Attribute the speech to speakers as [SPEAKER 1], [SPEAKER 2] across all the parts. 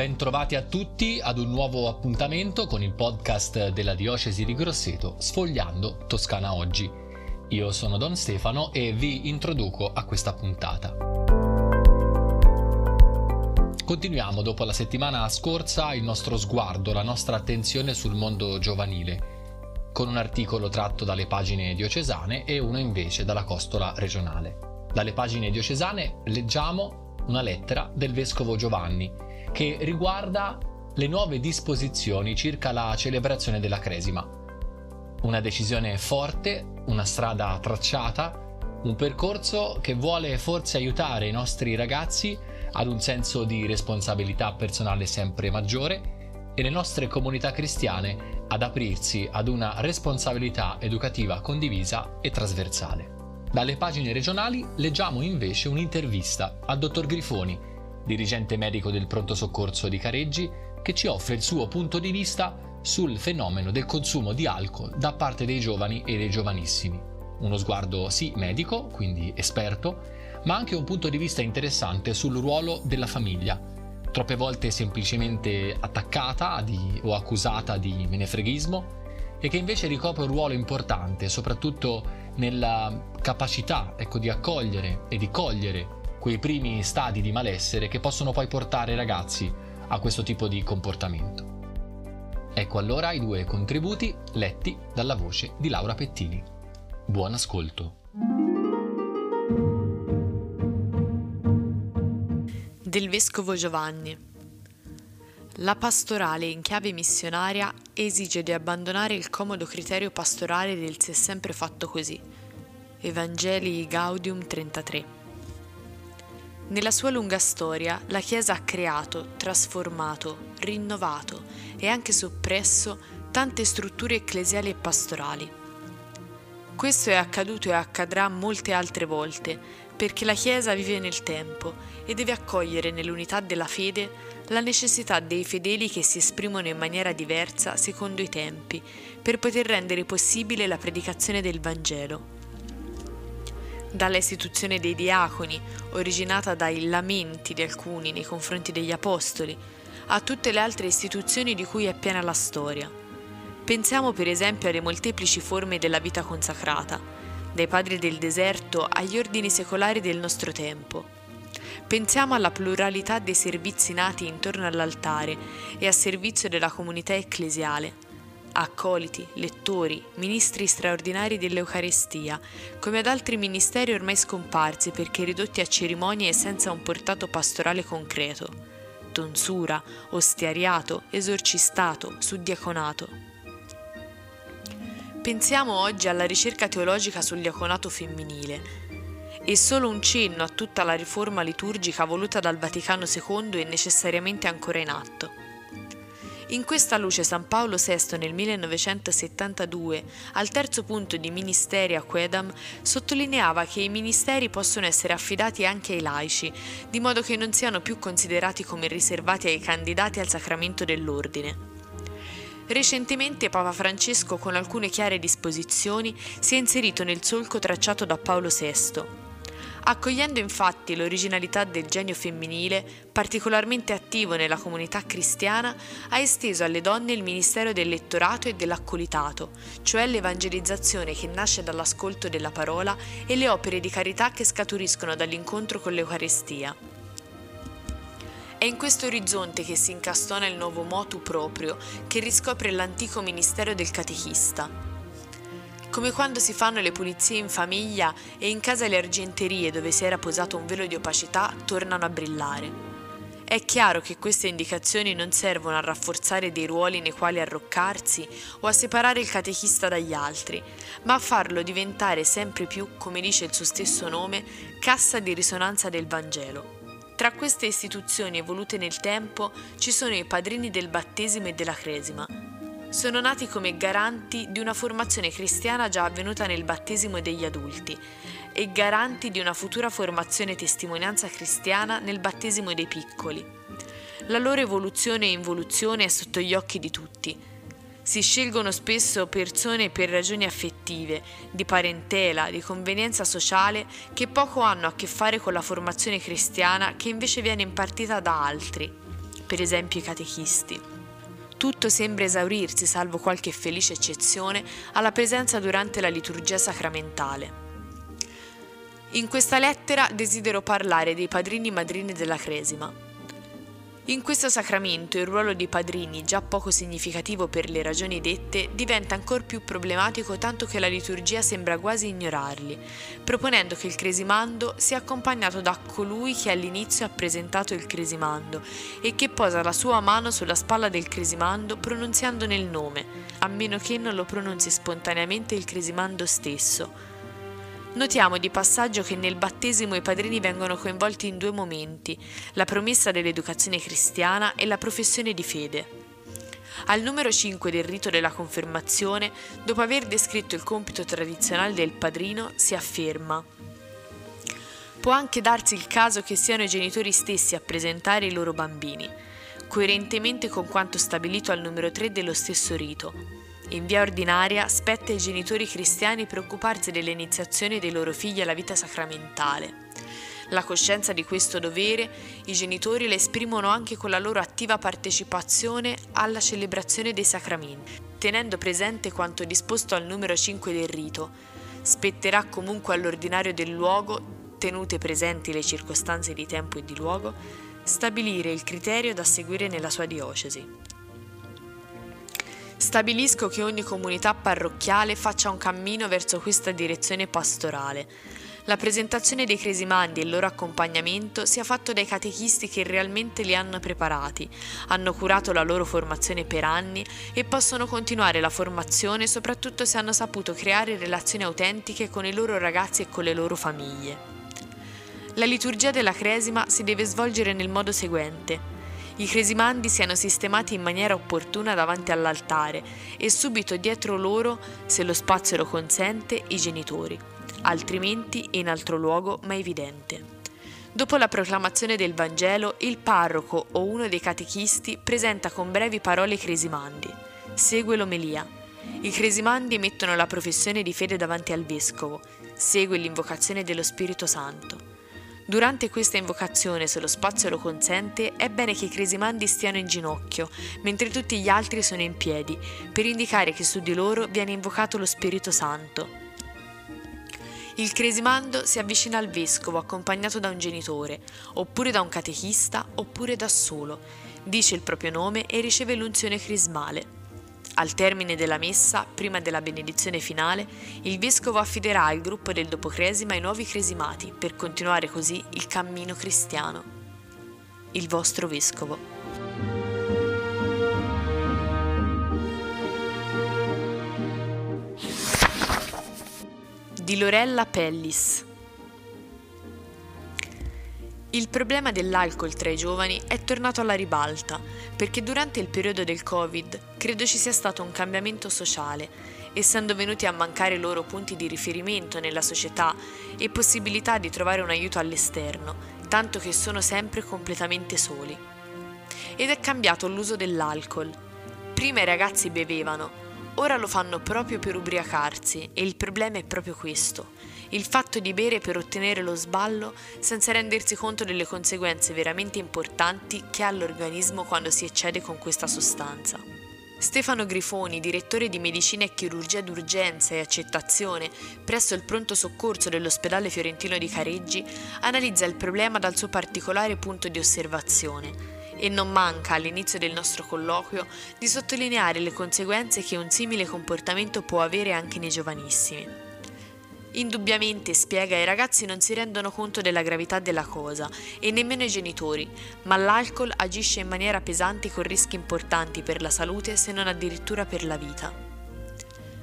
[SPEAKER 1] bentrovati a tutti ad un nuovo appuntamento con il podcast della Diocesi di Grosseto, Sfogliando Toscana Oggi. Io sono Don Stefano e vi introduco a questa puntata. Continuiamo dopo la settimana scorsa il nostro sguardo, la nostra attenzione sul mondo giovanile, con un articolo tratto dalle pagine diocesane e uno invece dalla costola regionale. Dalle pagine diocesane leggiamo una lettera del vescovo Giovanni che riguarda le nuove disposizioni circa la celebrazione della Cresima. Una decisione forte, una strada tracciata, un percorso che vuole forse aiutare i nostri ragazzi ad un senso di responsabilità personale sempre maggiore e le nostre comunità cristiane ad aprirsi ad una responsabilità educativa condivisa e trasversale. Dalle pagine regionali leggiamo invece un'intervista al dottor Grifoni, dirigente medico del pronto soccorso di Careggi, che ci offre il suo punto di vista sul fenomeno del consumo di alcol da parte dei giovani e dei giovanissimi. Uno sguardo sì medico, quindi esperto, ma anche un punto di vista interessante sul ruolo della famiglia, troppe volte semplicemente attaccata di, o accusata di menefreghismo e che invece ricopre un ruolo importante, soprattutto nella capacità ecco, di accogliere e di cogliere quei primi stadi di malessere che possono poi portare i ragazzi a questo tipo di comportamento. Ecco allora i due contributi letti dalla voce di Laura Pettini. Buon ascolto.
[SPEAKER 2] del Vescovo Giovanni. La pastorale in chiave missionaria esige di abbandonare il comodo criterio pastorale del si è sempre fatto così. Evangeli Gaudium 33. Nella sua lunga storia la Chiesa ha creato, trasformato, rinnovato e anche soppresso tante strutture ecclesiali e pastorali. Questo è accaduto e accadrà molte altre volte, perché la Chiesa vive nel tempo e deve accogliere nell'unità della fede la necessità dei fedeli che si esprimono in maniera diversa secondo i tempi, per poter rendere possibile la predicazione del Vangelo. Dalla istituzione dei diaconi, originata dai lamenti di alcuni nei confronti degli apostoli, a tutte le altre istituzioni di cui è piena la storia. Pensiamo per esempio alle molteplici forme della vita consacrata, dai padri del deserto agli ordini secolari del nostro tempo. Pensiamo alla pluralità dei servizi nati intorno all'altare e a servizio della comunità ecclesiale. Accoliti, lettori, ministri straordinari dell'Eucarestia, come ad altri ministeri ormai scomparsi perché ridotti a cerimonie senza un portato pastorale concreto. Tonsura, ostiariato, esorcistato, suddiaconato. Pensiamo oggi alla ricerca teologica sul diaconato femminile. E solo un cenno a tutta la riforma liturgica voluta dal Vaticano II è necessariamente ancora in atto. In questa luce San Paolo VI nel 1972, al terzo punto di Ministeri a Quedam, sottolineava che i ministeri possono essere affidati anche ai laici, di modo che non siano più considerati come riservati ai candidati al sacramento dell'ordine. Recentemente Papa Francesco, con alcune chiare disposizioni, si è inserito nel solco tracciato da Paolo VI. Accogliendo infatti l'originalità del genio femminile, particolarmente attivo nella comunità cristiana, ha esteso alle donne il ministero del lettorato e dell'accolitato, cioè l'evangelizzazione che nasce dall'ascolto della parola e le opere di carità che scaturiscono dall'incontro con l'Eucarestia. È in questo orizzonte che si incastona il nuovo motu proprio che riscopre l'antico ministero del catechista. Come quando si fanno le pulizie in famiglia e in casa le argenterie dove si era posato un velo di opacità tornano a brillare. È chiaro che queste indicazioni non servono a rafforzare dei ruoli nei quali arroccarsi o a separare il catechista dagli altri, ma a farlo diventare sempre più, come dice il suo stesso nome, cassa di risonanza del Vangelo. Tra queste istituzioni evolute nel tempo ci sono i padrini del battesimo e della cresima. Sono nati come garanti di una formazione cristiana già avvenuta nel battesimo degli adulti e garanti di una futura formazione testimonianza cristiana nel battesimo dei piccoli. La loro evoluzione e involuzione è sotto gli occhi di tutti si scelgono spesso persone per ragioni affettive, di parentela, di convenienza sociale che poco hanno a che fare con la formazione cristiana che invece viene impartita da altri. per esempio i catechisti. Tutto sembra esaurirsi, salvo qualche felice eccezione, alla presenza durante la liturgia sacramentale. In questa lettera desidero parlare dei padrini e madrini della Cresima. In questo sacramento il ruolo dei padrini, già poco significativo per le ragioni dette, diventa ancora più problematico tanto che la liturgia sembra quasi ignorarli, proponendo che il cresimando sia accompagnato da colui che all'inizio ha presentato il cresimando e che posa la sua mano sulla spalla del cresimando pronunziandone il nome, a meno che non lo pronunzi spontaneamente il cresimando stesso Notiamo di passaggio che nel battesimo i padrini vengono coinvolti in due momenti, la promessa dell'educazione cristiana e la professione di fede. Al numero 5 del rito della confermazione, dopo aver descritto il compito tradizionale del padrino, si afferma Può anche darsi il caso che siano i genitori stessi a presentare i loro bambini, coerentemente con quanto stabilito al numero 3 dello stesso rito, in via ordinaria spetta ai genitori cristiani preoccuparsi dell'iniziazione dei loro figli alla vita sacramentale. La coscienza di questo dovere i genitori la esprimono anche con la loro attiva partecipazione alla celebrazione dei sacramenti, tenendo presente quanto disposto al numero 5 del rito. Spetterà comunque all'ordinario del luogo, tenute presenti le circostanze di tempo e di luogo, stabilire il criterio da seguire nella sua diocesi. Stabilisco che ogni comunità parrocchiale faccia un cammino verso questa direzione pastorale. La presentazione dei cresimandi e il loro accompagnamento sia fatto dai catechisti che realmente li hanno preparati, hanno curato la loro formazione per anni e possono continuare la formazione soprattutto se hanno saputo creare relazioni autentiche con i loro ragazzi e con le loro famiglie. La liturgia della cresima si deve svolgere nel modo seguente i cresimandi siano sistemati in maniera opportuna davanti all'altare e subito dietro loro, se lo spazio lo consente, i genitori, altrimenti in altro luogo ma evidente. Dopo la proclamazione del Vangelo, il parroco o uno dei catechisti presenta con brevi parole i cresimandi. Segue l'omelia. I cresimandi mettono la professione di fede davanti al vescovo. Segue l'invocazione dello Spirito Santo. Durante questa invocazione, se lo spazio lo consente, è bene che i cresimandi stiano in ginocchio, mentre tutti gli altri sono in piedi, per indicare che su di loro viene invocato lo Spirito Santo. Il cresimando si avvicina al vescovo accompagnato da un genitore, oppure da un catechista, oppure da solo. Dice il proprio nome e riceve l'unzione crismale. Al termine della messa, prima della benedizione finale, il vescovo affiderà al gruppo del Dopocresima i nuovi cresimati per continuare così il cammino cristiano. Il vostro vescovo. Di Lorella Pellis il problema dell'alcol tra i giovani è tornato alla ribalta, perché durante il periodo del Covid credo ci sia stato un cambiamento sociale, essendo venuti a mancare loro punti di riferimento nella società e possibilità di trovare un aiuto all'esterno, tanto che sono sempre completamente soli. Ed è cambiato l'uso dell'alcol. Prima i ragazzi bevevano, ora lo fanno proprio per ubriacarsi e il problema è proprio questo il fatto di bere per ottenere lo sballo senza rendersi conto delle conseguenze veramente importanti che ha l'organismo quando si eccede con questa sostanza. Stefano Grifoni, direttore di medicina e chirurgia d'urgenza e accettazione presso il pronto soccorso dell'ospedale fiorentino di Careggi, analizza il problema dal suo particolare punto di osservazione e non manca all'inizio del nostro colloquio di sottolineare le conseguenze che un simile comportamento può avere anche nei giovanissimi. Indubbiamente, spiega, i ragazzi non si rendono conto della gravità della cosa e nemmeno i genitori, ma l'alcol agisce in maniera pesante con rischi importanti per la salute se non addirittura per la vita.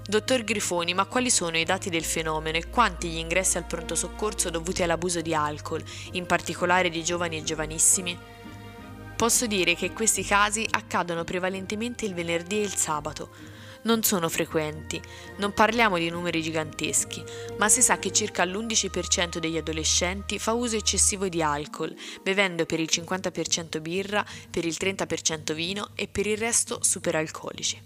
[SPEAKER 2] Dottor Grifoni, ma quali sono i dati del fenomeno e quanti gli ingressi al pronto soccorso dovuti all'abuso di alcol, in particolare di giovani e giovanissimi? Posso dire che questi casi accadono prevalentemente il venerdì e il sabato, non sono frequenti, non parliamo di numeri giganteschi, ma si sa che circa l'11% degli adolescenti fa uso eccessivo di alcol, bevendo per il 50% birra, per il 30% vino e per il resto superalcolici.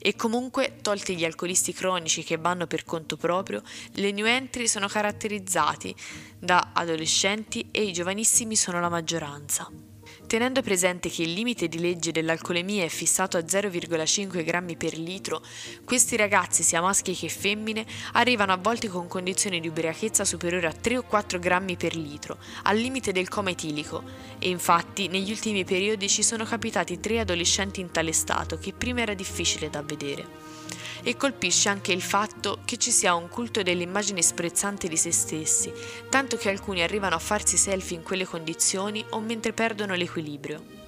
[SPEAKER 2] E comunque, tolti gli alcolisti cronici che vanno per conto proprio, le new entry sono caratterizzati da adolescenti e i giovanissimi sono la maggioranza. Tenendo presente che il limite di legge dell'alcolemia è fissato a 0,5 grammi per litro, questi ragazzi, sia maschi che femmine, arrivano a volte con condizioni di ubriachezza superiori a 3 o 4 grammi per litro, al limite del coma etilico, e infatti negli ultimi periodi ci sono capitati tre adolescenti in tale stato che prima era difficile da vedere e colpisce anche il fatto che ci sia un culto delle immagini sprezzanti di se stessi, tanto che alcuni arrivano a farsi selfie in quelle condizioni o mentre perdono l'equilibrio.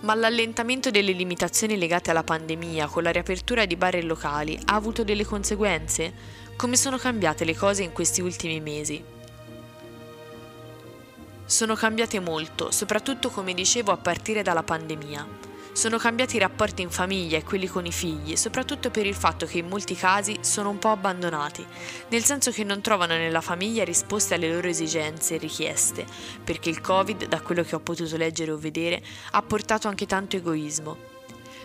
[SPEAKER 2] Ma l'allentamento delle limitazioni legate alla pandemia con la riapertura di bar e locali ha avuto delle conseguenze? Come sono cambiate le cose in questi ultimi mesi? Sono cambiate molto, soprattutto come dicevo a partire dalla pandemia. Sono cambiati i rapporti in famiglia e quelli con i figli, soprattutto per il fatto che in molti casi sono un po' abbandonati, nel senso che non trovano nella famiglia risposte alle loro esigenze e richieste, perché il Covid, da quello che ho potuto leggere o vedere, ha portato anche tanto egoismo.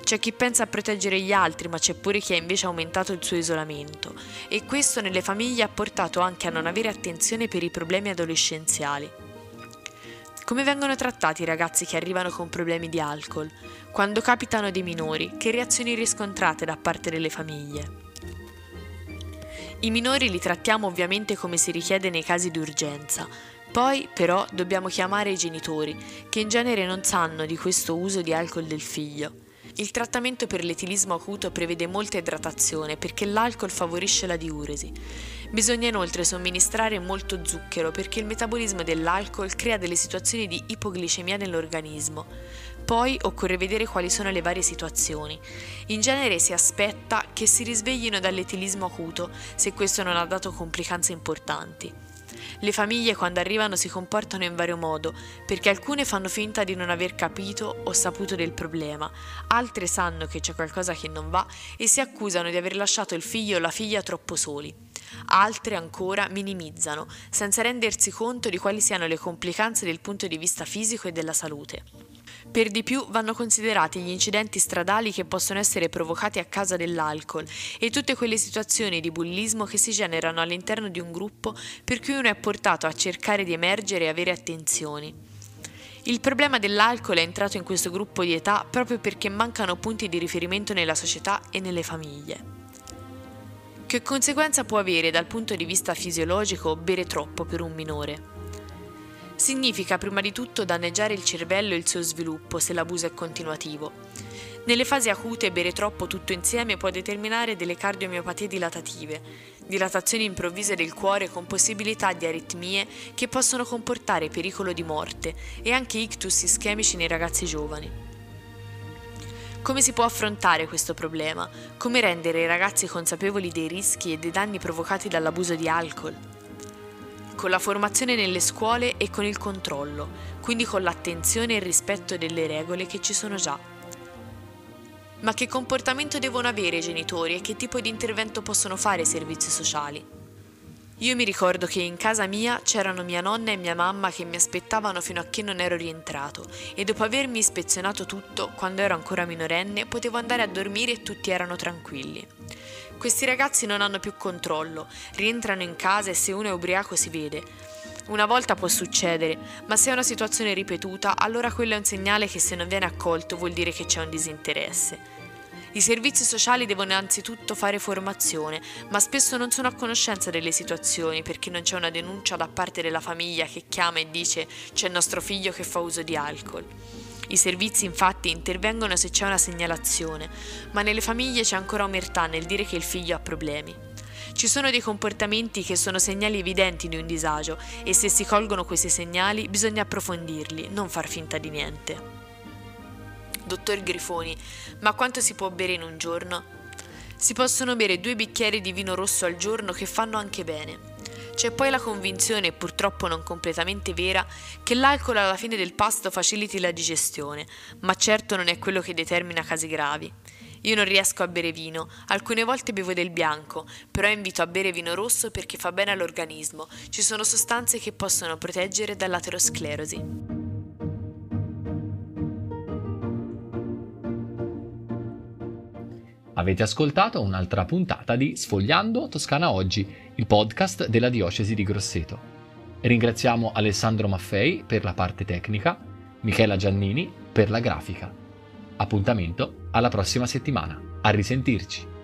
[SPEAKER 2] C'è chi pensa a proteggere gli altri, ma c'è pure chi ha invece aumentato il suo isolamento e questo nelle famiglie ha portato anche a non avere attenzione per i problemi adolescenziali. Come vengono trattati i ragazzi che arrivano con problemi di alcol? Quando capitano dei minori, che reazioni riscontrate da parte delle famiglie? I minori li trattiamo ovviamente come si richiede nei casi di urgenza, poi però dobbiamo chiamare i genitori, che in genere non sanno di questo uso di alcol del figlio. Il trattamento per l'etilismo acuto prevede molta idratazione perché l'alcol favorisce la diuresi. Bisogna inoltre somministrare molto zucchero perché il metabolismo dell'alcol crea delle situazioni di ipoglicemia nell'organismo. Poi occorre vedere quali sono le varie situazioni. In genere si aspetta che si risveglino dall'etilismo acuto se questo non ha dato complicanze importanti. Le famiglie quando arrivano si comportano in vario modo, perché alcune fanno finta di non aver capito o saputo del problema, altre sanno che c'è qualcosa che non va e si accusano di aver lasciato il figlio o la figlia troppo soli. Altre ancora minimizzano, senza rendersi conto di quali siano le complicanze dal punto di vista fisico e della salute. Per di più vanno considerati gli incidenti stradali che possono essere provocati a causa dell'alcol e tutte quelle situazioni di bullismo che si generano all'interno di un gruppo per cui uno è portato a cercare di emergere e avere attenzioni. Il problema dell'alcol è entrato in questo gruppo di età proprio perché mancano punti di riferimento nella società e nelle famiglie. Che conseguenza può avere dal punto di vista fisiologico bere troppo per un minore? Significa prima di tutto danneggiare il cervello e il suo sviluppo se l'abuso è continuativo. Nelle fasi acute bere troppo tutto insieme può determinare delle cardiomiopatie dilatative, dilatazioni improvvise del cuore con possibilità di aritmie che possono comportare pericolo di morte e anche ictus ischemici nei ragazzi giovani. Come si può affrontare questo problema? Come rendere i ragazzi consapevoli dei rischi e dei danni provocati dall'abuso di alcol? Con la formazione nelle scuole e con il controllo, quindi con l'attenzione e il rispetto delle regole che ci sono già. Ma che comportamento devono avere i genitori e che tipo di intervento possono fare i servizi sociali? Io mi ricordo che in casa mia c'erano mia nonna e mia mamma che mi aspettavano fino a che non ero rientrato e dopo avermi ispezionato tutto, quando ero ancora minorenne, potevo andare a dormire e tutti erano tranquilli. Questi ragazzi non hanno più controllo, rientrano in casa e se uno è ubriaco si vede. Una volta può succedere, ma se è una situazione ripetuta, allora quello è un segnale che se non viene accolto vuol dire che c'è un disinteresse. I servizi sociali devono anzitutto fare formazione, ma spesso non sono a conoscenza delle situazioni perché non c'è una denuncia da parte della famiglia che chiama e dice c'è nostro figlio che fa uso di alcol. I servizi infatti intervengono se c'è una segnalazione, ma nelle famiglie c'è ancora omertà nel dire che il figlio ha problemi. Ci sono dei comportamenti che sono segnali evidenti di un disagio e se si colgono questi segnali bisogna approfondirli, non far finta di niente. Dottor Grifoni, ma quanto si può bere in un giorno? Si possono bere due bicchieri di vino rosso al giorno che fanno anche bene. C'è poi la convinzione, purtroppo non completamente vera, che l'alcol alla fine del pasto faciliti la digestione, ma certo non è quello che determina casi gravi. Io non riesco a bere vino, alcune volte bevo del bianco, però invito a bere vino rosso perché fa bene all'organismo. Ci sono sostanze che possono proteggere dall'aterosclerosi.
[SPEAKER 1] Avete ascoltato un'altra puntata di Sfogliando Toscana Oggi, il podcast della diocesi di Grosseto. Ringraziamo Alessandro Maffei per la parte tecnica, Michela Giannini per la grafica. Appuntamento alla prossima settimana. A risentirci!